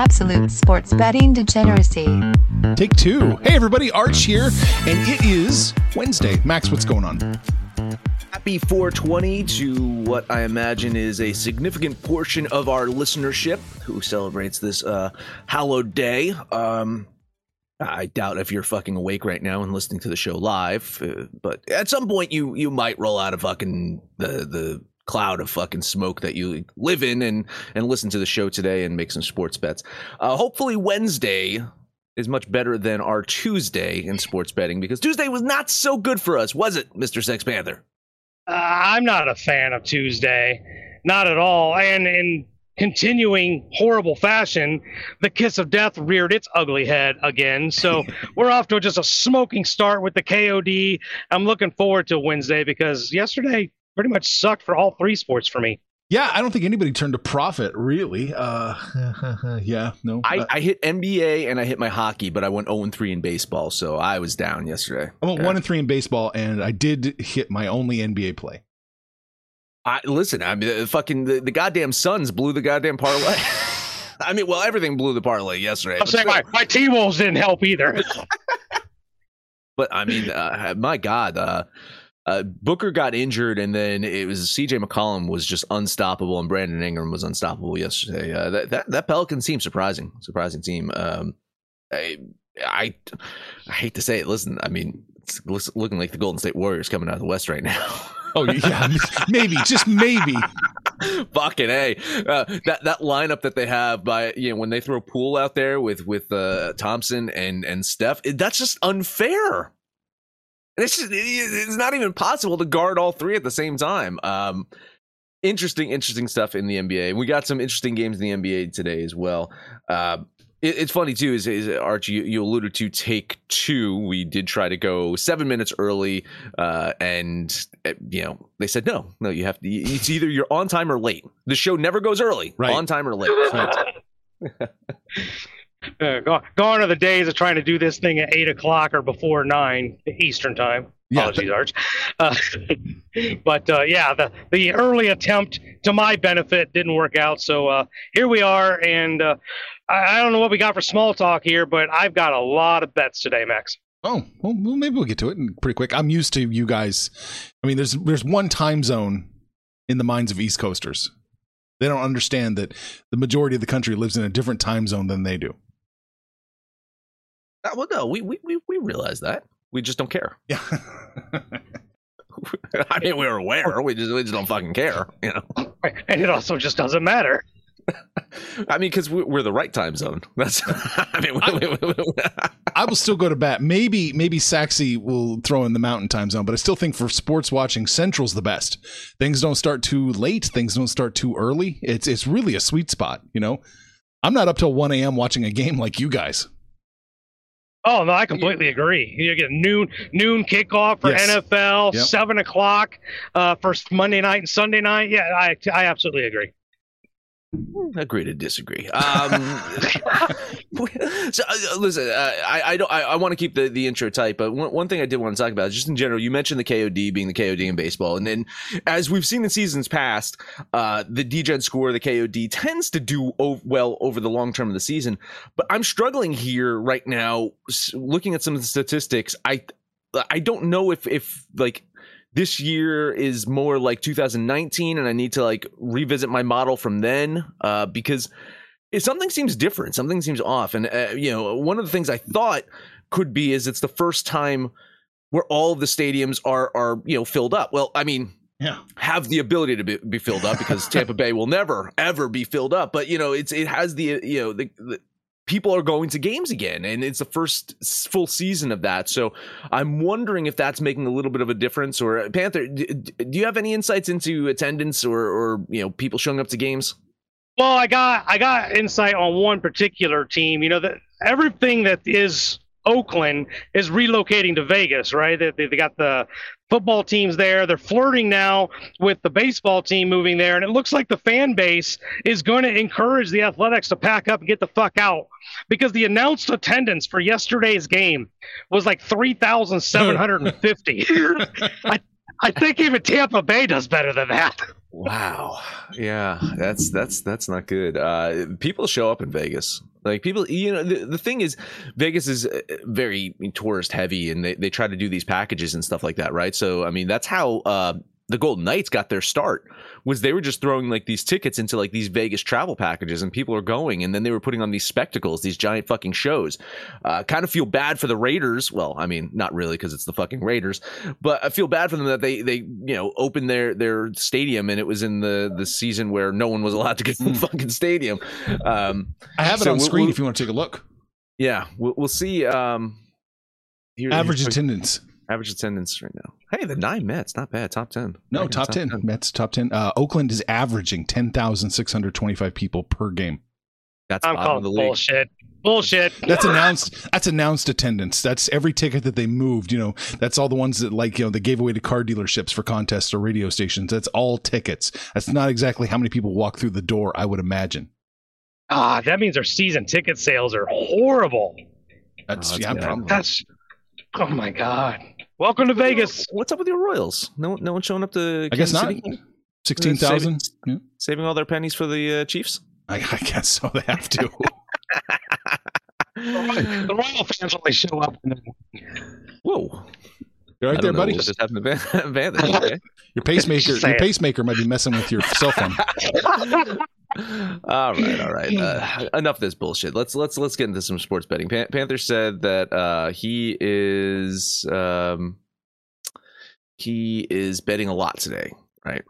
Absolute sports betting degeneracy. Take two. Hey, everybody, Arch here, and it is Wednesday. Max, what's going on? Happy 420 to what I imagine is a significant portion of our listenership who celebrates this uh, hallowed day. Um, I doubt if you're fucking awake right now and listening to the show live, uh, but at some point you you might roll out of fucking the the cloud of fucking smoke that you live in and and listen to the show today and make some sports bets. Uh, hopefully Wednesday is much better than our Tuesday in sports betting because Tuesday was not so good for us, was it, Mister Sex Panther? Uh, I'm not a fan of Tuesday, not at all. And in continuing horrible fashion, the kiss of death reared its ugly head again. So we're off to just a smoking start with the KOD. I'm looking forward to Wednesday because yesterday pretty much sucked for all three sports for me. Yeah, I don't think anybody turned a profit really. Uh, yeah, no. I, Uh, I hit NBA and I hit my hockey, but I went 0 3 in baseball, so I was down yesterday. I went one and three in baseball, and I did hit my only NBA play. I listen. I mean, the fucking the, the goddamn Suns blew the goddamn parlay. I mean, well, everything blew the parlay yesterday. I'm saying still- my, my T Wolves didn't help either. But I mean, uh, my God, uh, uh, Booker got injured, and then it was C.J. McCollum was just unstoppable, and Brandon Ingram was unstoppable yesterday. Uh, that, that that Pelicans team surprising, surprising team. Um, I, I I hate to say it. Listen, I mean, it's looking like the Golden State Warriors coming out of the West right now. Oh yeah, maybe, just maybe. Fucking a uh, that that lineup that they have by you know when they throw Poole out there with with uh, Thompson and and Steph, it, that's just unfair. And it's just it's not even possible to guard all three at the same time. Um, interesting, interesting stuff in the NBA. We got some interesting games in the NBA today as well. Uh, it, it's funny too. Is, is Archie? You, you alluded to take two. We did try to go seven minutes early, uh, and uh, you know they said no, no. You have to. It's either you're on time or late. The show never goes early. Right. On time or late. Uh, go- gone are the days of trying to do this thing at eight o'clock or before nine Eastern time. Yeah, Apologies, Arch. Uh, but uh, yeah, the the early attempt to my benefit didn't work out. So uh, here we are, and uh, I, I don't know what we got for small talk here, but I've got a lot of bets today, Max. Oh, well, well, maybe we'll get to it pretty quick. I'm used to you guys. I mean, there's there's one time zone in the minds of East Coasters. They don't understand that the majority of the country lives in a different time zone than they do. Uh, well, no, we, we we we realize that. We just don't care. Yeah. I mean, we're aware. We just we just don't fucking care. You know. And it also just doesn't matter. I mean, because we're the right time zone. That's. I mean, we, we, we, we- I will still go to bat. Maybe maybe Saxy will throw in the mountain time zone, but I still think for sports watching, Central's the best. Things don't start too late. Things don't start too early. It's it's really a sweet spot. You know, I'm not up till 1 a.m. watching a game like you guys. Oh no, I completely agree. You get noon noon kickoff for Yes. NFL, Yep. seven o'clock uh, for Monday night and Sunday night. Yeah, I I absolutely agree. Agree to disagree. Um, so uh, listen, uh, I I don't I, I want to keep the, the intro tight, but one, one thing I did want to talk about is just in general. You mentioned the KOD being the KOD in baseball, and then as we've seen in seasons past, uh, the DGen score, the KOD tends to do o- well over the long term of the season. But I'm struggling here right now, looking at some of the statistics. I I don't know if if like this year is more like 2019 and I need to like revisit my model from then uh, because if something seems different, something seems off. And, uh, you know, one of the things I thought could be is it's the first time where all of the stadiums are, are, you know, filled up. Well, I mean, Yeah. have the ability to be, be filled up because Tampa Bay will never ever be filled up. But you know, it's it has the you know the, the people are going to games again, and it's the first full season of that. So I'm wondering if that's making a little bit of a difference. Or uh, Panther, d- d- do you have any insights into attendance or or you know people showing up to games? Well, I got I got insight on one particular team. You know that everything that is Oakland is relocating to Vegas, right? They, they got the football teams there. They're flirting now with the baseball team moving there, and it looks like the fan base is going to encourage the Athletics to pack up and get the fuck out because the announced attendance for yesterday's game was like three thousand seven hundred and fifty. I I think even Tampa Bay does better than that. Wow. Yeah, that's that's that's not good. Uh, people show up in Vegas. Like people, you know, the, the thing is, Vegas is uh, very tourist heavy, and they, they try to do these packages and stuff like that, right? So, I mean, that's how uh, the Golden Knights got their start. Was they were just throwing like these tickets into like these Vegas travel packages, and people are going, and then they were putting on these spectacles, these giant fucking shows. Uh, kind of feel bad for the Raiders. Well, I mean, not really because it's the fucking Raiders, but I feel bad for them that they they you know opened their their stadium, and it was in the the season where no one was allowed to get in the fucking stadium. Um, I have it So on we'll- screen we'll- if you want to take a look. yeah, we'll, we'll see. Um, here- Average here's- attendance. Average attendance right now. Hey, the nine Mets, not bad. Top ten. No, Right in top 10. Mets top 10. Uh, Oakland is averaging 10,625 people per game. That's I'm calling the league. bullshit. Bullshit. That's announced. That's announced attendance. That's every ticket that they moved. You know, that's all the ones that like you know they gave away to car dealerships for contests or radio stations. That's all tickets. That's not exactly how many people walk through the door. I would imagine. Ah, that means our season ticket sales are horrible. That's Oh, that's yeah. bad. Probably. That's oh my god. Welcome to Vegas. What's up with your Royals? No, no one showing up to. I guess Kansas not. City? Sixteen thousand. Yeah. Saving all their pennies for the uh, Chiefs. I, I guess so. They have to. The Royal fans only show up. Whoa! You're I right there, buddy. what just happened to Van- Vantage. Okay. Your pacemaker. Your pacemaker might be messing with your cell phone. All right, all right. Uh, enough of this bullshit. Let's let's let's get into some sports betting. Pan- Panther said that uh, he is um, he is betting a lot today, right?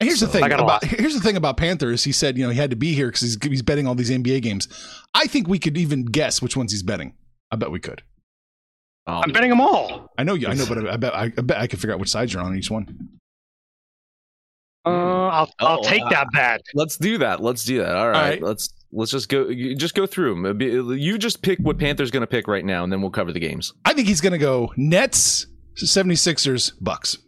And Here's the thing I got a about lot. here's the thing about Panther is he said you know he had to be here because he's, he's betting all these NBA games. I think we could even guess which ones he's betting. I bet we could. Um, I'm betting them all. I know you. I know, but I, I bet I, I bet I could figure out which sides you're on each one. Uh, I'll I'll Oh, take uh, that bet. Let's do that. Let's do that. All right. right. Let's let's just go. Just go through them. You just pick what Panther's going to pick right now, and then we'll cover the games. I think he's going to go Nets, 76ers, Bucks.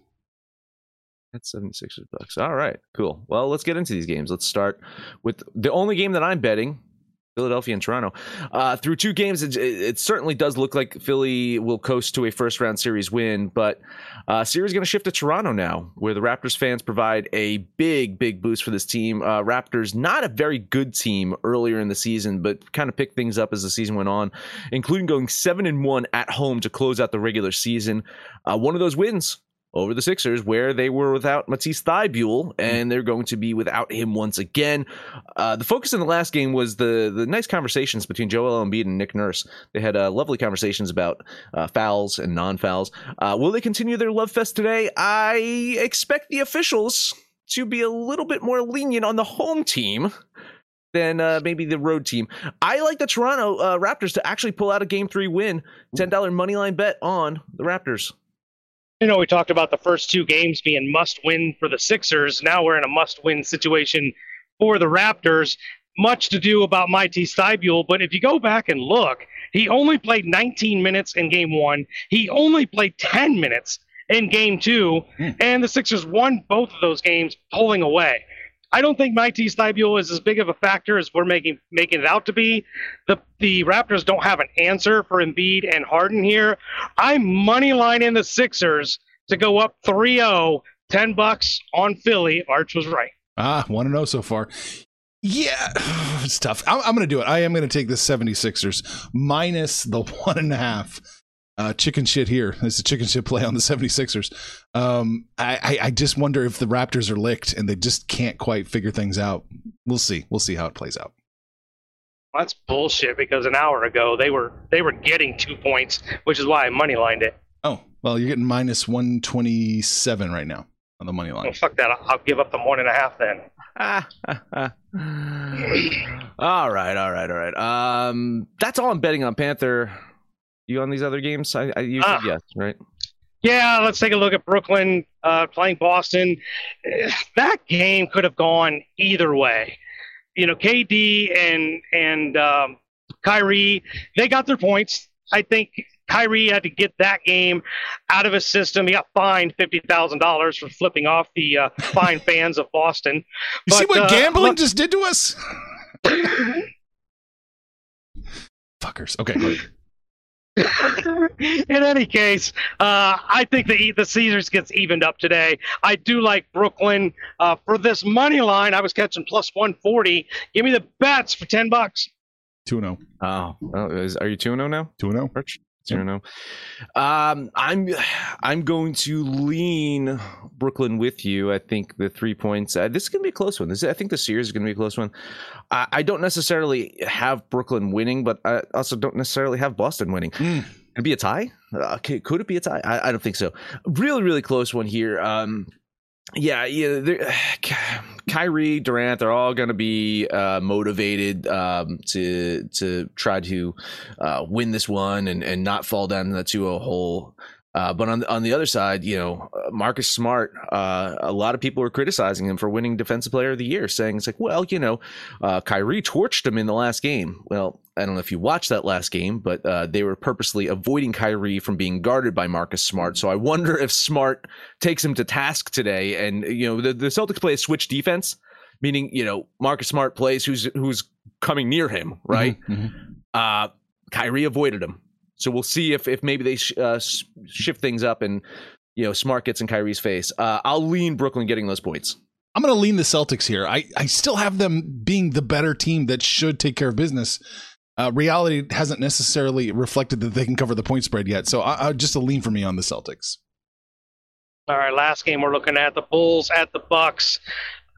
That's 76ers, bucks. All right, cool. Well, let's get into these games. Let's start with the only game that I'm betting. Philadelphia and Toronto. Uh, through two games, it, it certainly does look like Philly will coast to a first round series win, but uh, series going to shift to Toronto now, where the Raptors fans provide a big, big boost for this team. Uh, Raptors, not a very good team earlier in the season, but kind of picked things up as the season went on, including going seven and one at home to close out the regular season. Uh, one of those wins over the Sixers, where they were without Matisse Thybulle, and they're going to be without him once again. Uh, the focus in the last game was the the nice conversations between Joel Embiid and Nick Nurse. They had uh, lovely conversations about uh, fouls and non fouls. Uh, will they continue their love fest today? I expect the officials to be a little bit more lenient on the home team than uh, maybe the road team. I like the Toronto uh, Raptors to actually pull out a game three win. Ten dollar money line bet on the Raptors. You know, we talked about the first two games being must win for the Sixers. Now we're in a must win situation for the Raptors. Much to do about Matisse Thybulle, but if you go back and look, he only played 19 minutes in game one. He only played 10 minutes in game two, Hmm. and the Sixers won both of those games pulling away. I don't think Matisse Thybulle is as big of a factor as we're making making it out to be. The the Raptors don't have an answer for Embiid and Harden here. I'm money lining the Sixers to go up 3-0, 10 bucks on Philly. Arch was right. Ah, want to know so far. Yeah, it's tough. I'm, I'm going to do it. I am going to take the 76ers minus the one and a half. Uh, chicken shit here. It's a chicken shit play on the 76ers. Um, I, I, I just wonder if the Raptors are licked and they just can't quite figure things out. We'll see. We'll see how it plays out. That's bullshit because an hour ago they were they were getting two points, which is why I money lined it. Oh, well, you're getting minus 127 right now on the money line. fuck that. I'll, I'll give up the one and a half then. all right, all right, all right. Um, that's all I'm betting on Panther. You on these other games? I, I you said Ah. yes, right? Yeah, let's take a look at Brooklyn uh, playing Boston. That game could have gone either way. You know, KD and and um, Kyrie, they got their points. I think Kyrie had to get that game out of his system. He got fined fifty thousand dollars for flipping off the uh, fine fans of Boston. You see what uh, gambling look- just did to us? Fuckers. Okay. Go ahead. In any case, uh, I think the the series gets evened up today. I do like Brooklyn uh, for this money line. I was catching plus one forty. Give me the bets for ten bucks. 2 0. Oh, oh is, are you two zero now? 2 0. Zero. Um, I'm I'm going to lean Brooklyn with you. I think the three points. Uh, this is going to be a close one. This I think the series is going to be a close one. I, I don't necessarily have Brooklyn winning, but I also don't necessarily have Boston winning. Mm. Could it be a tie? Uh, could, could it be a tie? I, I don't think so. Really, really close one here. Um, yeah, yeah. Kyrie, Durant, they're all going to be uh, motivated um, to to try to uh, win this one and, and not fall down the 2-0 hole. Uh, but on the, on the other side, you know, uh, Marcus Smart, uh, a lot of people were criticizing him for winning Defensive Player of the Year, saying it's like, well, you know, uh, Kyrie torched him in the last game. Well, I don't know if you watched that last game, but uh, they were purposely avoiding Kyrie from being guarded by Marcus Smart. So I wonder if Smart takes him to task today. And you know, the, the Celtics play a switch defense, meaning you know Marcus Smart plays who's who's coming near him, right? Mhm. Uh, Kyrie avoided him. So we'll see if if maybe they sh- uh, shift things up and you know Smart gets in Kyrie's face. Uh, I'll lean Brooklyn getting those points. I'm going to lean the Celtics here. I, I still have them being the better team that should take care of business. Uh, reality hasn't necessarily reflected that they can cover the point spread yet. So I, I, just a lean for me on the Celtics. All right, last game we're looking at the Bulls at the Bucks.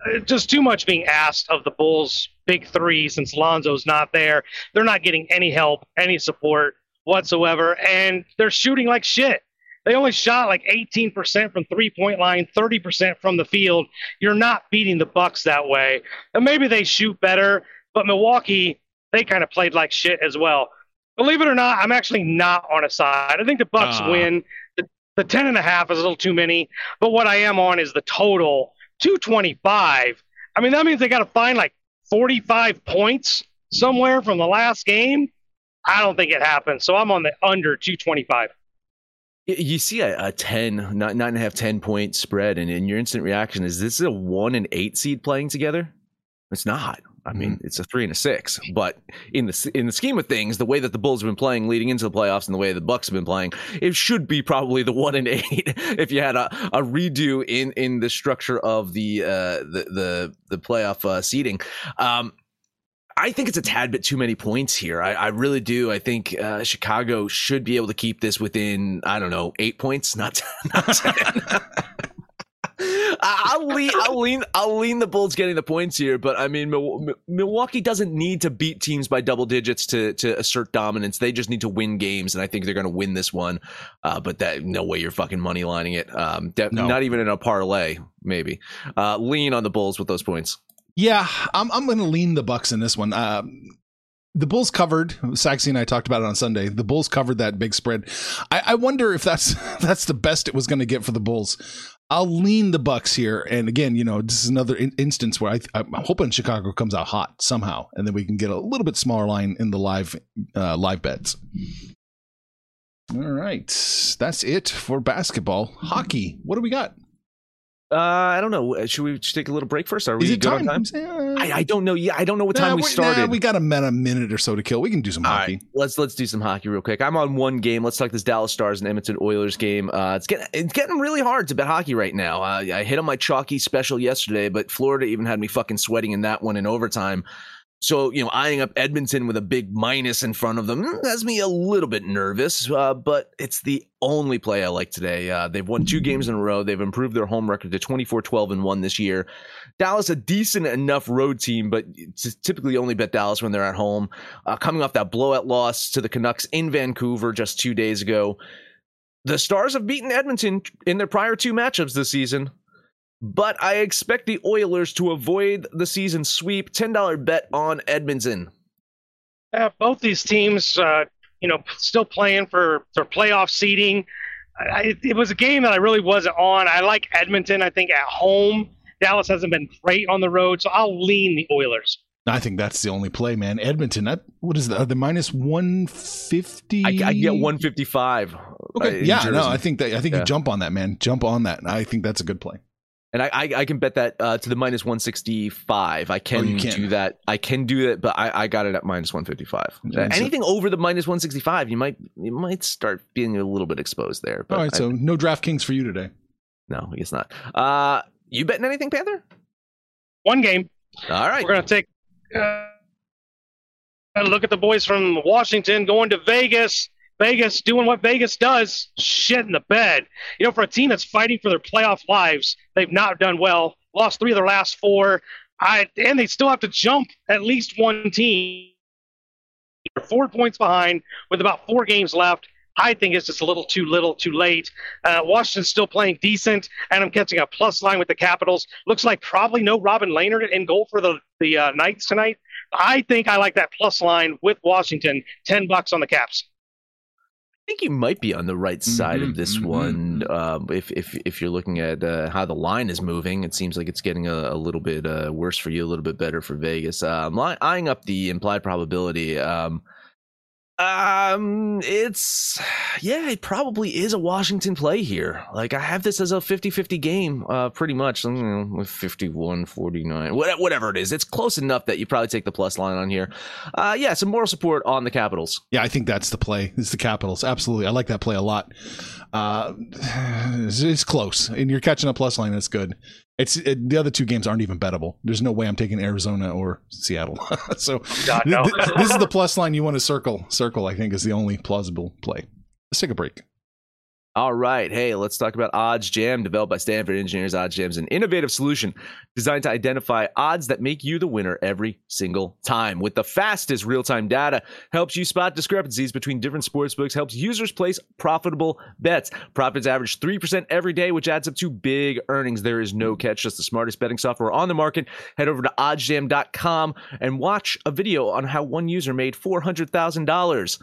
Uh, Just too much being asked of the Bulls' big three since Lonzo's not there. They're not getting any help, any support whatsoever, and they're shooting like shit. They only shot like 18% from three-point line, 30% from the field. You're not beating the Bucks that way. And maybe they shoot better, but Milwaukee, they kind of played like shit as well. Believe it or not, I'm actually not on a side. I think the Bucks Ah. win. The, the 10 and a half is a little too many, but what I am on is the total 225. I mean, that means they got to find like 45 points somewhere from the last game. I don't think it happens. So I'm on the under 225. You see a, a 10, nine, nine and a half, 10 point spread, and, and your instant reaction is this is a one and eight seed playing together? It's not. I mean, it's a three and a six. But in the in the scheme of things, the way that the Bulls have been playing leading into the playoffs and the way the Bucks have been playing, it should be probably the one and eight if you had a, a redo in in the structure of the uh, the the the playoff uh, seating. Um, I think it's a tad bit too many points here. I, I really do. I think uh, Chicago should be able to keep this within, I don't know, eight points, not, not ten. I- I'll lean, I'll lean, I'll lean the Bulls getting the points here, but I mean, Mil- Mil- Milwaukee doesn't need to beat teams by double digits to to assert dominance. They just need to win games, and I think they're going to win this one. Uh, but that no way you're fucking money lining it. Um, de- No. not even in a parlay, maybe. Uh, lean on the Bulls with those points. Yeah, I'm I'm going to lean the Bucks in this one. Um, the Bulls covered. Saxy and I talked about it on Sunday. The Bulls covered that big spread. I, I wonder if that's that's the best it was going to get for the Bulls. I'll lean the Bucks here, and again, you know, this is another in- instance where I, I'm hoping Chicago comes out hot somehow, and then we can get a little bit smaller line in the live uh, live bets. All right, that's it for basketball. Hockey. What do we got? Uh, I don't know. Should we take a little break first? Are we Is it good time? on time? Uh, I, I don't know. Yeah, I don't know what time nah, we we- started. nah, we got a, min- a minute or so to kill. We can do some All hockey. right, let's let's do some hockey real quick. I'm on one game. Let's talk this Dallas Stars and Edmonton Oilers game. Uh, it's getting it's getting really hard to bet hockey right now. Uh, I hit on my chalky special yesterday, but Florida even had me fucking sweating in that one in overtime. So, you know, eyeing up Edmonton with a big minus in front of them mm, has me a little bit nervous, uh, but it's the only play I like today. Uh, they've won two games in a row. They've improved their home record to 24 12 and 1 this year. Dallas, a decent enough road team, but typically only bet Dallas when they're at home. Uh, coming off that blowout loss to the Canucks in Vancouver just two days ago. The Stars have beaten Edmonton in their prior two matchups this season but I expect the Oilers to avoid the season sweep. $10 bet on Edmonton. Yeah, both these teams, uh, you know, still playing for, for playoff seeding. I, it was a game that I really wasn't on. I like Edmonton. I think at home, Dallas hasn't been great on the road, so I'll lean the Oilers. I think that's the only play, man. Edmonton, that, what is that? The minus one fifty. I, I, get one fifty five. Okay, uh, yeah, Jersey. no, I think that I think yeah. you jump on that, man. Jump on that. I think that's a good play and I, I, I can bet that uh, to the minus one sixty five. I can, oh, can, do that. I can do that, but I, I got it at minus one fifty five. Anything over the minus one sixty five, you might you might start being a little bit exposed there. All right, I, so no DraftKings for you today. No, I guess not. Uh, you betting anything, Panther? One game. All right, we're gonna take. Uh, look at the boys from Washington going to Vegas. Vegas doing what Vegas does, shit in the bed. You know, for a team that's fighting for their playoff lives, they've not done well. Lost three of their last four. I and they still have to jump at least one team. They're four points behind with about four games left. I think it's just a little too little, too late. Uh, Washington's still playing decent, and I'm catching a plus line with the Capitals. Looks like probably no Robin Lehner in goal for the the uh, Knights tonight. I think I like that plus line with Washington. Ten bucks on the Caps. I think you might be on the right side mm-hmm, of this mm-hmm. one. Um, if if if you're looking at uh, how the line is moving, it seems like it's getting a, a little bit uh, worse for you, a little bit better for Vegas. Um, eyeing up the implied probability. Um, um, it's yeah, it probably is a Washington play here. Like I have this as a 50-50 game, uh, pretty much. You know, 51-49, whatever it is, it's close enough that you probably take the plus line on here. Uh, yeah, some moral support on the Capitals. Yeah, I think that's the play. It's the Capitals. Absolutely, I like that play a lot. Uh, it's, it's close, and you're catching a plus line. That's good. It's it, the other two games aren't even bettable. There's no way I'm taking Arizona or Seattle. so oh, God, no. th- this is the plus line you want to circle. Circle, I think, is the only plausible play. Let's take a break. All right. Hey, let's talk about OddsJam, developed by Stanford engineers. OddsJam is an innovative solution designed to identify odds that make you the winner every single time. With the fastest real time data, helps you spot discrepancies between different sports books, helps users place profitable bets. Profits average 3% every day, which adds up to big earnings. There is no catch, just the smartest betting software on the market. Head over to oddsjam.com and watch a video on how one user made $400,000.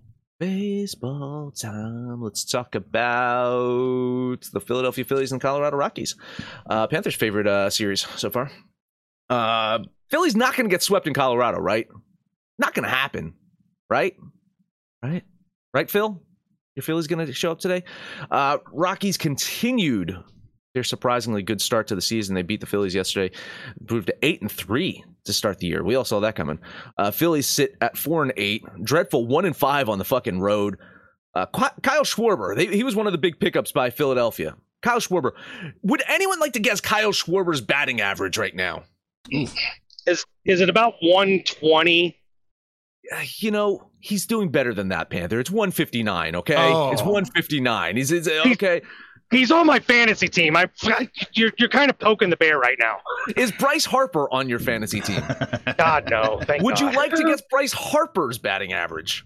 Baseball time. Let's talk about the Philadelphia Phillies and Colorado Rockies. Uh, Panthers' favorite uh, series so far. Uh, Philly's not going to get swept in Colorado, right? Not going to happen, right? Right? Right, Phil? Your Philly's going to show up today. Uh, Rockies continued their surprisingly good start to the season. They beat the Phillies yesterday, moved to eight and three to start the year. We all saw that coming. Uh, Phillies sit at four and eight, dreadful one and five on the fucking road. Uh, Kyle Schwarber, they, he was one of the big pickups by Philadelphia. Kyle Schwarber. Would anyone like to guess Kyle Schwarber's batting average right now? Is is it about 120? You know, he's doing better than that, Panther. It's 159, okay? Oh. It's 159. He's, he's okay. He's on my fantasy team. I, you're you're kind of poking the bear right now. Is Bryce Harper on your fantasy team? God no. Would God. you like to guess Bryce Harper's batting average?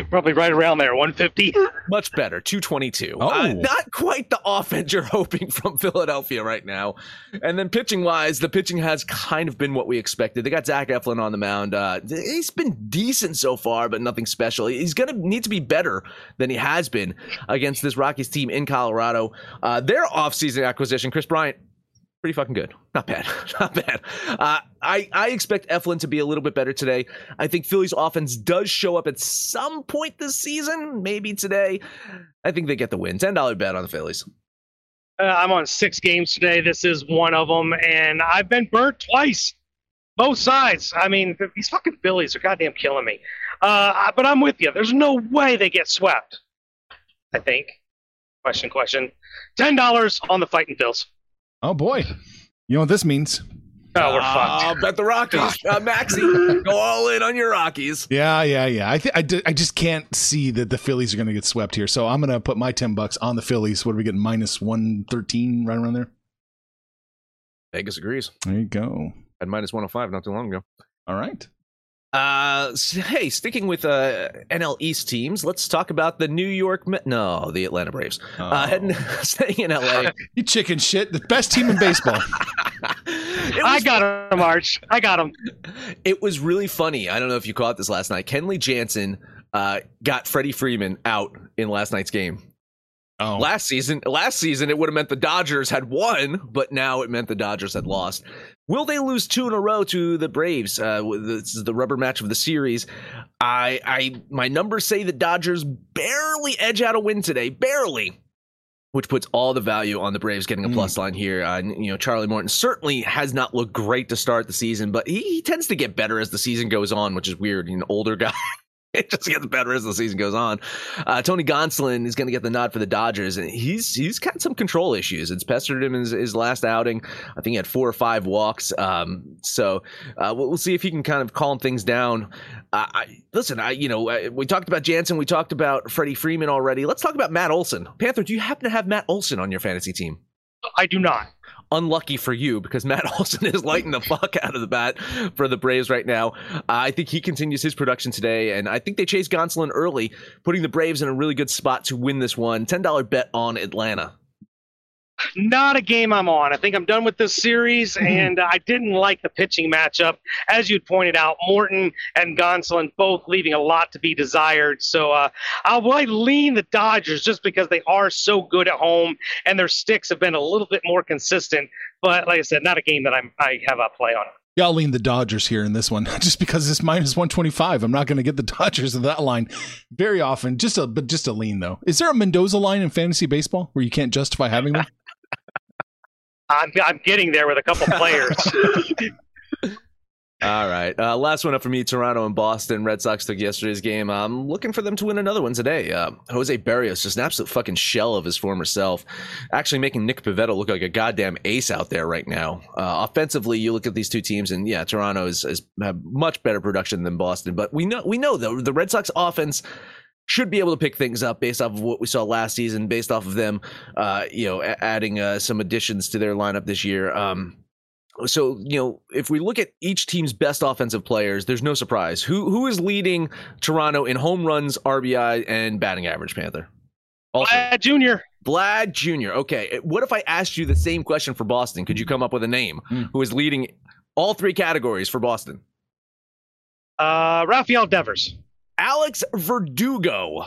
Probably right around there, 150. Much better, 222. Oh. Uh, not quite the offense you're hoping from Philadelphia right now. And then pitching wise, the pitching has kind of been what we expected. They got Zach Eflin on the mound. Uh, he's been decent so far, but nothing special. He's going to need to be better than he has been against this Rockies team in Colorado. Uh, their offseason acquisition, Kris Bryant, pretty fucking good. Not bad. Not bad. Uh, I, I expect Eflin to be a little bit better today. I think Philly's offense does show up at some point this season, maybe today. I think they get the win. $10 bet on the Phillies. Uh, I'm on six games today. This is one of them, and I've been burnt twice. Both sides. I mean, these fucking Phillies are goddamn killing me. Uh, but I'm with you. There's no way they get swept. I think. Question, question. $10 on the fighting Phils. Oh boy, you know what this means? Oh, we're fucked. Oh, bet the Rockies, uh, Maxie, go all in on your Rockies. Yeah, yeah, yeah. I th- I, d- I just can't see that the Phillies are going to get swept here. So I'm going to put my ten bucks on the Phillies. What are we getting? Minus one thirteen, right around there. Vegas agrees. There you go. At minus one hundred oh five not too long ago. All right. Uh, hey, sticking with uh, NL East teams, let's talk about the New York. Me- no, the Atlanta Braves. Uh, oh. Uh, heading, staying in LA. you chicken shit. The best team in baseball. I got him, March. I got him. It was really funny. I don't know if you caught this last night. Kenley Jansen uh, got Freddie Freeman out in last night's game. Oh. Last season, last season it would have meant the Dodgers had won, but now it meant the Dodgers had lost. Will they lose two in a row to the Braves? Uh, this is the rubber match of the series. I, I, my numbers say the Dodgers barely edge out a win today, barely, which puts all the value on the Braves getting a mm. plus line here. Uh, you know, Charlie Morton certainly has not looked great to start the season, but he, he tends to get better as the season goes on, which is weird. In an older guy. it just gets better as the season goes on. Uh, Tony Gonsolin is going to get the nod for the Dodgers, and he's he's got some control issues. It's pestered him in his, his last outing. I think he had four or five walks. Um, so uh, we'll, we'll, see if he can kind of calm things down. Uh, I, listen, I you know uh, we talked about Jansen, we talked about Freddie Freeman already. Let's talk about Matt Olson. Panther, do you happen to have Matt Olson on your fantasy team? I do not unlucky for you because Matt Olson is lighting the fuck out of the bat for the Braves right now. Uh, I think he continues his production today, and I think they chase Gonsolin early, putting the Braves in a really good spot to win this one. $10 bet on Atlanta not a game I'm on. I think I'm done with this series, mm-hmm. and uh, I didn't like the pitching matchup. As you pointed out, Morton and Gonsolin both leaving a lot to be desired. So uh, I'll lean the Dodgers just because they are so good at home, and their sticks have been a little bit more consistent. But like I said, not a game that I'm, I have a play on. Yeah, I'll lean the Dodgers here in this one, just because it's minus one twenty five. I'm not going to get the Dodgers in that line very often. Just a but just a lean though. Is there a Mendoza line in fantasy baseball where you can't justify having one? I'm, I'm getting there with a couple players. All right. Uh, last one up for me Toronto and Boston. Red Sox took yesterday's game. I'm looking for them to win another one today. Uh, Jose Berrios, just an absolute fucking shell of his former self. Actually making Nick Pivetta look like a goddamn ace out there right now. Uh, offensively, you look at these two teams, and yeah, Toronto is, is have much better production than Boston. But we know, we know though, the Red Sox offense should be able to pick things up based off of what we saw last season, based off of them, uh, you know, adding uh, some additions to their lineup this year. Um, so you know, if we look at each team's best offensive players, there's no surprise. Who who is leading Toronto in home runs, RBI, and batting average? Panther. Also, Vlad Jr. Vlad Jr. Okay, what if I asked you the same question for Boston? Could you come up with a name mm. who is leading all three categories for Boston? Uh, Rafael Devers. Alex Verdugo.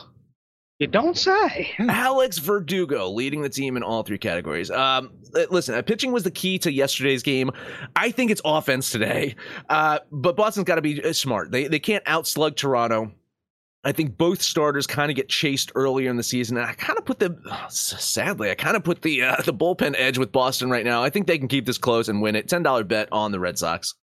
You don't say. Alex Verdugo leading the team in all three categories. Um, listen, uh, pitching was the key to yesterday's game. I think it's offense today, uh, but Boston's got to be uh, smart. They they can't outslug Toronto. I think both starters kind of get chased earlier in the season, and I kind of put the sadly, I kind of put the uh, the bullpen edge with Boston right now. I think they can keep this close and win it. Ten dollar bet on the Red Sox.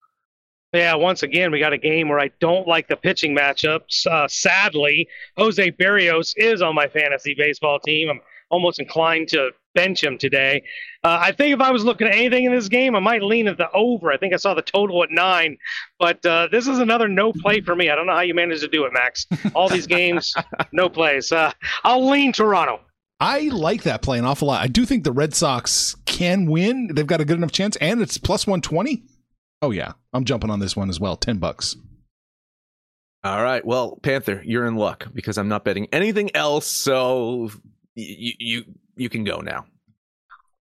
Yeah, once again, we got a game where I don't like the pitching matchups. Uh, sadly, Jose Berrios is on my fantasy baseball team. I'm almost inclined to bench him today. Uh, I think if I was looking at anything in this game, I might lean at the over. I think I saw the total at nine, but uh, this is another no play for me. I don't know how you managed to do it, Max. All these games, no plays. Uh, I'll lean Toronto. I like that play an awful lot. I do think the Red Sox can win. They've got a good enough chance, and it's plus 120. Oh, yeah. I'm jumping on this one as well. 10 bucks. All right. Well, Panther, you're in luck because I'm not betting anything else. So you you you can go now.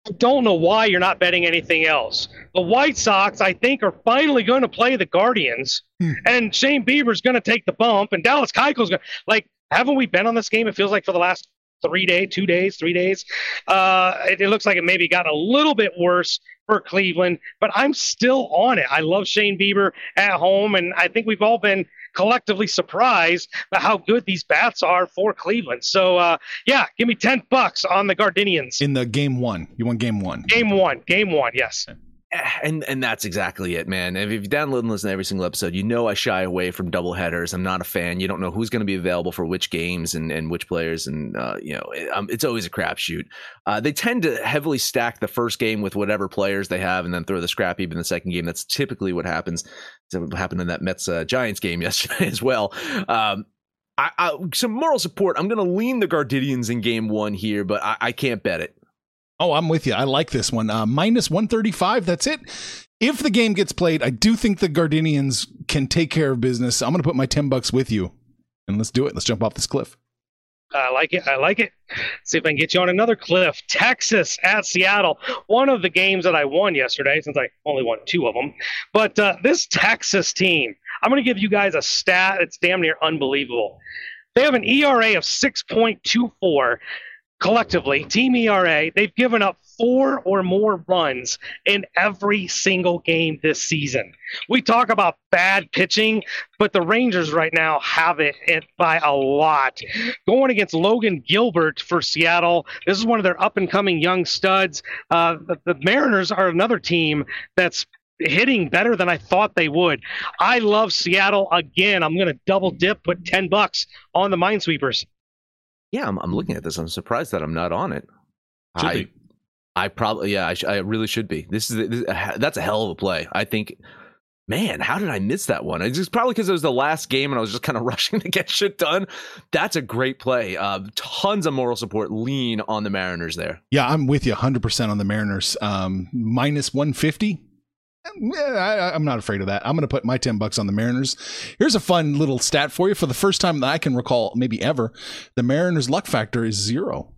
I don't know why you're not betting anything else. The White Sox, I think, are finally going to play the Guardians, hmm. and Shane Bieber's going to take the bump, and Dallas Keuchel's going. Like, haven't we been on this game? It feels like for the last three days, two days, three days. Uh, it, it looks like it maybe got a little bit worse for Cleveland, but I'm still on it. I love Shane Bieber at home, and I think we've all been collectively surprised by how good these bats are for Cleveland. So uh, yeah, give me ten bucks on the Gardenians in the game one. You won game one. Game one. Game one. Yes and and that's exactly it, man. If you've downloaded and listened to every single episode, you know I shy away from double headers. I'm not a fan. You don't know who's going to be available for which games and, and which players, and uh, you know it, um, it's always a crapshoot. Uh, they tend to heavily stack the first game with whatever players they have, and then throw the scrap heap in the second game. That's typically what happens. Happened in that Mets uh, Giants game yesterday as well. Um, I, I, some moral support. I'm going to lean the Gardenians in game one here, but I, I can't bet it. Oh, I'm with you. I like this one. Uh, minus 135. That's it. If the game gets played, I do think the Gardenians can take care of business. I'm going to put my 10 bucks with you and let's do it. Let's jump off this cliff. I like it. I like it. See if I can get you on another cliff. Texas at Seattle. One of the games that I won yesterday, since I only won two of them. But uh, this Texas team, I'm going to give you guys a stat. It's damn near unbelievable. They have an ERA of 6.24 collectively, Team ERA, they've given up four or more runs in every single game this season. We talk about bad pitching, but the Rangers right now have it by a lot. Going against Logan Gilbert for Seattle, this is one of their up and coming young studs. Uh, the, the Mariners are another team that's hitting better than I thought they would. I love Seattle again. I'm going to double dip, put 10 bucks on the Minesweepers. Yeah, I'm, I'm looking at this. I'm surprised that I'm not on it. Should I, be. I probably, yeah, I, sh- I really should be. This is this, that's a hell of a play. I think. Man, how did I miss that one? It's just probably because it was the last game and I was just kind of rushing to get shit done. That's a great play. Uh, tons of moral support. Lean on the Mariners there. Yeah, I'm with you 100% on the Mariners. Um, minus 150 I, am not afraid of that. I'm going to put my 10 bucks on the Mariners. Here's a fun little stat for you. For the first time that I can recall, maybe ever, the Mariners' luck factor is zero.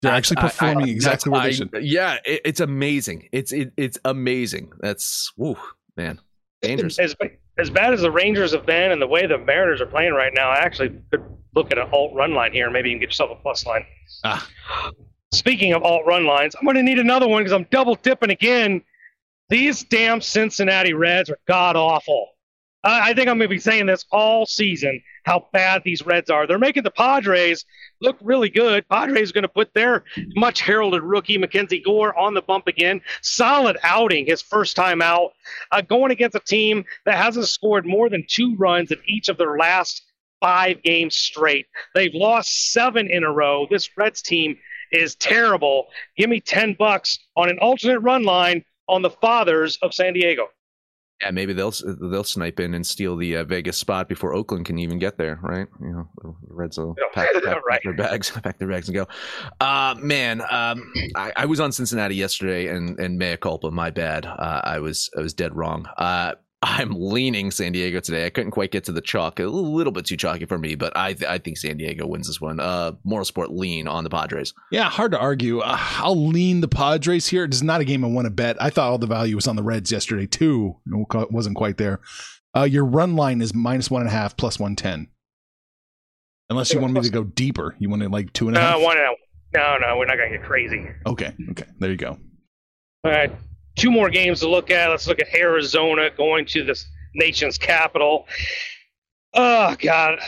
They're actually performing I, I, exactly what they should. Yeah, it, it's amazing. It's it, it's amazing. That's woo, man, dangerous. As, as bad as the Rangers have been, and the way the Mariners are playing right now, I actually could look at an alt run line here, and maybe you can get yourself a plus line. Ah. Speaking of alt run lines, I'm going to need another one because I'm double dipping again these damn Cincinnati Reds are god awful. I think I'm going to be saying this all season how bad these Reds are. They're making the Padres look really good. Padres going to put their much heralded rookie MacKenzie Gore on the bump again. Solid outing, his first time out, uh, going against a team that hasn't scored more than two runs in each of their last five games straight. They've lost seven in a row. This Reds team is terrible. Give me 10 bucks on an alternate run line on the fathers of San Diego. Yeah, maybe they'll they'll snipe in and steal the uh, Vegas spot before Oakland can even get there, right? You know, the Reds will pack, pack, right. pack, their bags, pack their bags and go. Uh, man, um, I, I, was on Cincinnati yesterday, and and mea culpa, my bad. Uh, I was I was dead wrong. Uh, I'm leaning San Diego today. I couldn't quite get to the chalk. A little bit too chalky for me, but I th- I think San Diego wins this one. Uh, moral sport lean on the Padres. Yeah, hard to argue. Uh, I'll lean the Padres here. It is not a game I want to bet. I thought all the value was on the Reds yesterday too. It wasn't quite there. Uh, your run line is minus one and a half, plus one ten. Unless you want me to go deeper, you want to like two and a half. No, one and a, no, no, we're not gonna get crazy. Okay, okay, there you go. All right two more games to look at. Let's look at Arizona going to the nation's capital. Oh God,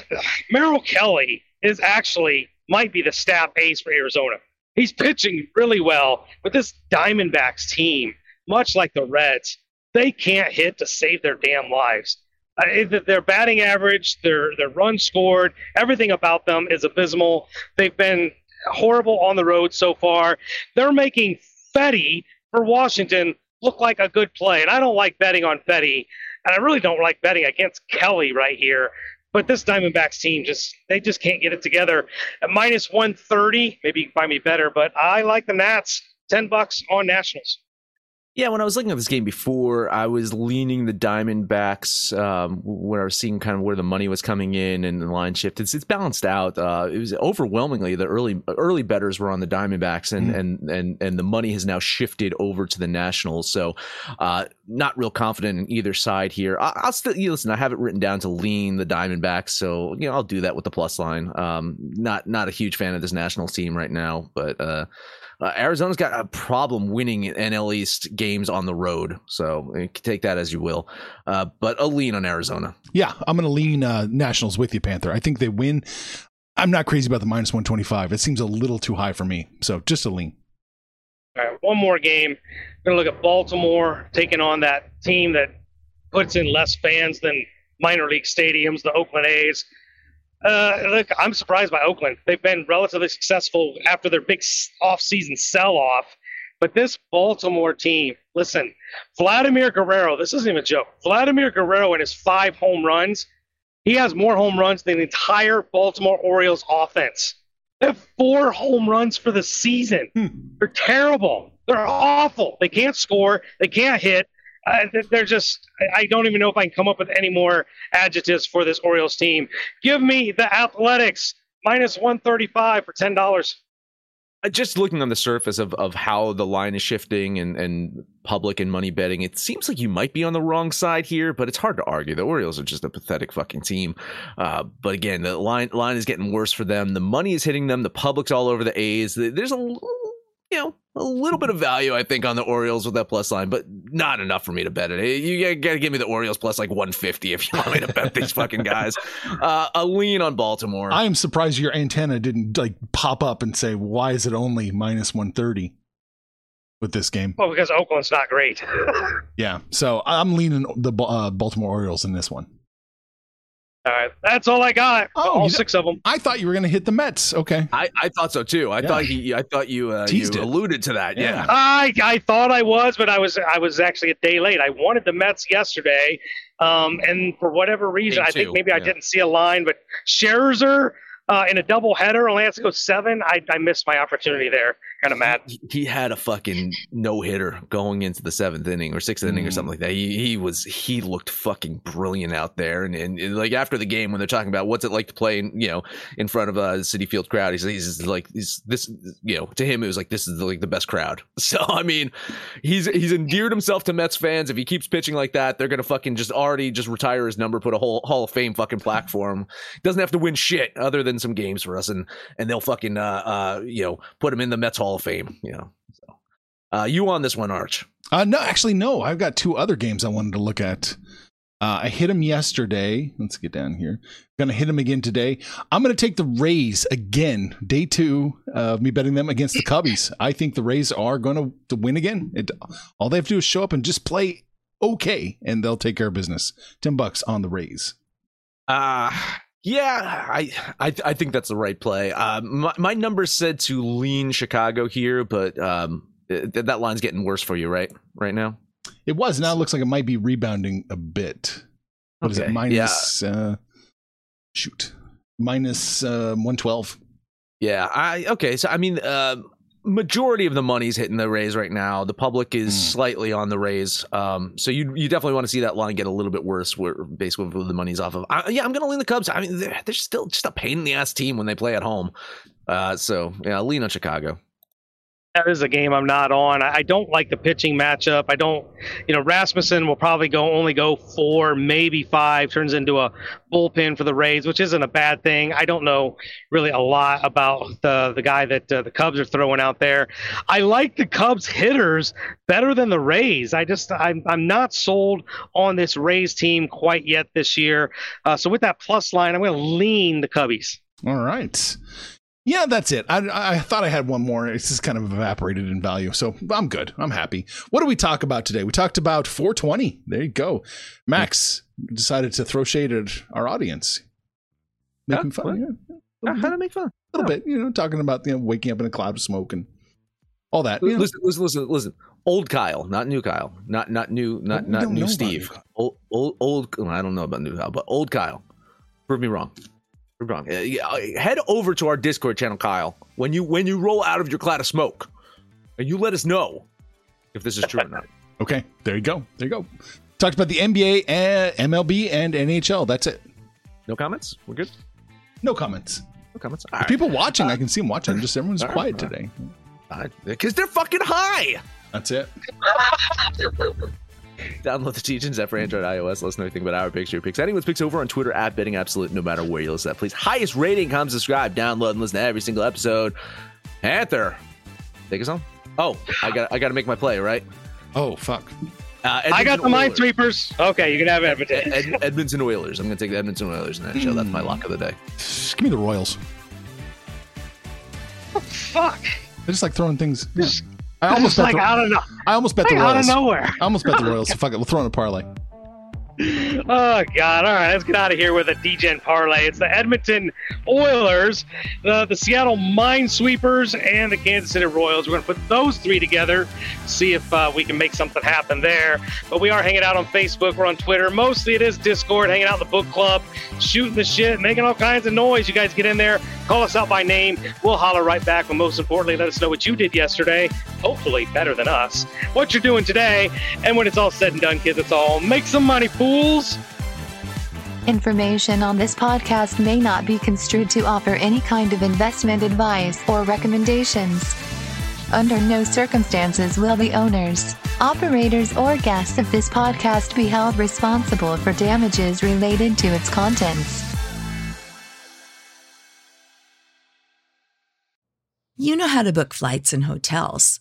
Merrill Kelly is actually might be the staff ace for Arizona. He's pitching really well, but this Diamondbacks team, much like the Reds, they can't hit to save their damn lives. Uh, their batting average, their their run scored, everything about them is abysmal. They've been horrible on the road so far. They're making Fedde for Washington look like a good play, and I don't like betting on Fedde, and I really don't like betting against Kelly right here. But this Diamondbacks team just they just can't get it together. At minus 130, maybe you can find me better, but I like the Nats. 10 bucks on Nationals. Yeah, when I was looking at this game before, I was leaning the Diamondbacks um, when I was seeing kind of where the money was coming in and the line shift. It's, it's balanced out. Uh, it was overwhelmingly the early early betters were on the Diamondbacks, and mm. and and and the money has now shifted over to the Nationals. So, uh, not real confident in either side here. I, will still you know, listen. I have it written down to lean the Diamondbacks, so you know I'll do that with the plus line. Um, not not a huge fan of this Nationals team right now, but. Uh, uh, Arizona's got a problem winning NL East games on the road, so take that as you will. Uh, but a lean on Arizona. Yeah, I'm going to lean uh, Nationals with you, Panther. I think they win. I'm not crazy about the minus 125. It seems a little too high for me, so just a lean. All right, one more game. Going to look at Baltimore taking on that team that puts in less fans than minor league stadiums, the Oakland A's. Uh, look, I'm surprised by Oakland. They've been relatively successful after their big off-season sell-off. But this Baltimore team, listen, Vladimir Guerrero, this isn't even a joke. Vladimir Guerrero and his five home runs, he has more home runs than the entire Baltimore Orioles offense. They have four home runs for the season. Hmm. They're terrible. They're awful. They can't score. They can't hit. Uh, they're just, I don't even know if I can come up with any more adjectives for this Orioles team. Give me the Athletics minus 135 for $10. Uh, just looking on the surface of, of how the line is shifting and, and public and money betting, it seems like you might be on the wrong side here, but it's hard to argue. The Orioles are just a pathetic fucking team. Uh, but again, the line line is getting worse for them. The money is hitting them. The public's all over the A's. There's a you know, a little bit of value, I think, on the Orioles with that plus line, but not enough for me to bet it. You got to give me the Orioles plus like 150 if you want me to bet these fucking guys. Uh, a lean on Baltimore. I am surprised your antenna didn't like pop up and say, why is it only minus 130 with this game? Well, because Oakland's not great. yeah. So I'm leaning the uh, Baltimore Orioles in this one. All right, that's all I got. Oh, all six of them. I thought you were going to hit the Mets. Okay, I, I thought so too. I yeah. thought he, I thought you, uh, you alluded to that. Yeah. yeah. I, I thought I was, but I was, I was actually a day late. I wanted the Mets yesterday, um, and for whatever reason, I think maybe yeah. I didn't see a line, but Scherzer uh, in a double header, only has to go seven. I, I missed my opportunity there. Kind of mad. He, he, had a fucking no hitter going into the seventh inning or sixth inning mm. or something like that. He, he was he looked fucking brilliant out there. And, and, and, like after the game when they're talking about what's it like to play in you know in front of a Citi Field crowd, he's, he's like he's this you know to him it was like this is like the best crowd. So I mean, he's he's endeared himself to Mets fans. If he keeps pitching like that, they're gonna fucking just already just retire his number, put a whole Hall of Fame fucking plaque for him. Doesn't have to win shit other than some games for us, and and they'll fucking uh, uh you know put him in the Mets Hall of Fame. You know, so uh, you on this one, Arch? Uh, no, actually, no. I've got two other games I wanted to look at. Uh, I hit him yesterday. Let's get down here. To hit him again today. I'm going to take the Rays again. Day two of me betting them against the Cubbies. I think the Rays are to, to win again. It, all they have to do is show up and just play okay, and they'll take care of business. Ten bucks on the Rays. Uh yeah, I, I I think that's the right play. Uh, my, my number said to lean Chicago here, but um, it, that line's getting worse for you, right? Right now, it was. Now it looks like it might be rebounding a bit. What okay. is it? Minus, yeah. uh, shoot, minus uh, one twelve. Yeah, I okay. So I mean, uh, majority of the money's hitting the Rays right now. The public is mm. slightly on the Rays. Um, so you you definitely want to see that line get a little bit worse where basically where the money's off of. I, yeah, I'm going to lean the Cubs. I mean, they're, they're still just a pain in the ass team when they play at home. Uh, so yeah, lean on Chicago. That is a game I'm not on. I, don't like the pitching matchup. I don't, you know, Rasmussen will probably go only go four, maybe five, turns into a bullpen for the Rays, which isn't a bad thing. I don't know really a lot about the the guy that uh, the Cubs are throwing out there. I like the Cubs hitters better than the Rays. I just I'm I'm not sold on this Rays team quite yet this year. Uh, so with that plus line, I'm going to lean the Cubbies. All right. Yeah, that's it. I, I thought I had one more. It's just kind of evaporated in value. So I'm good. I'm happy. What do we talk about today? We talked about 420. There you go. Max decided to throw shade at our audience. Making Huh? fun. What? Yeah. Uh, how to make fun? A little bit, you know, talking about you know waking up in a cloud of smoke and all that. know. Listen, listen, listen, listen. Old Kyle, not new Kyle, not not new, not We not new Steve. new Old, old, old. I don't know about new Kyle, but old Kyle. Prove me wrong. Prove me wrong. Uh, yeah, uh, head over to our Discord channel, Kyle. When you when you roll out of your cloud of smoke, and you let us know if this is true or not. Okay, there you go. There you go. Talked about the NBA, and MLB, and NHL. That's it. No comments. We're good. No comments. No comments. The People watching, I can see them watching. Just everyone's all right, quiet all right. today. because they're fucking high. That's it. Download the teachings app for Android, iOS. Let us know anything about our picks, your picks. Anyone's picks over on Twitter at Betting Absolute, no matter where you listen to that. Please, highest rating, come subscribe, download, and listen to every single episode. Panther, take us home. Oh, I got I got to make my play, right? Oh fuck. Uh, I got the Edmonton Oilers. Minesweepers. Okay, you can have Edmonton. Ed, Edmonton Oilers. I'm going to take the Edmonton Oilers in that show. That's my lock of the day. Just give me the Royals. Fuck. I just like throwing things. Yeah. Just- I almost bet like the, out of no, I almost bet the like out of nowhere. I almost bet the Royals. So fuck it. We'll throw in a parlay. Oh God! All right, let's get out of here with a DGen parlay. It's the Edmonton Oilers, the the Seattle Minesweepers, and the Kansas City Royals. We're going to put those three together, see if uh, we can make something happen there. But we are hanging out on Facebook. We're on Twitter. Mostly it is Discord, hanging out in the book club, shooting the shit, making all kinds of noise. You guys get in there, call us out by name. We'll holler right back. But most importantly, let us know what you did yesterday. Hopefully better than us. What you're doing today, and when it's all said and done, kids, it's all make some money, fools. Information on this podcast may not be construed to offer any kind of investment advice or recommendations. Under no circumstances will the owners, operators, or guests of this podcast be held responsible for damages related to its contents. You know how to book flights and hotels.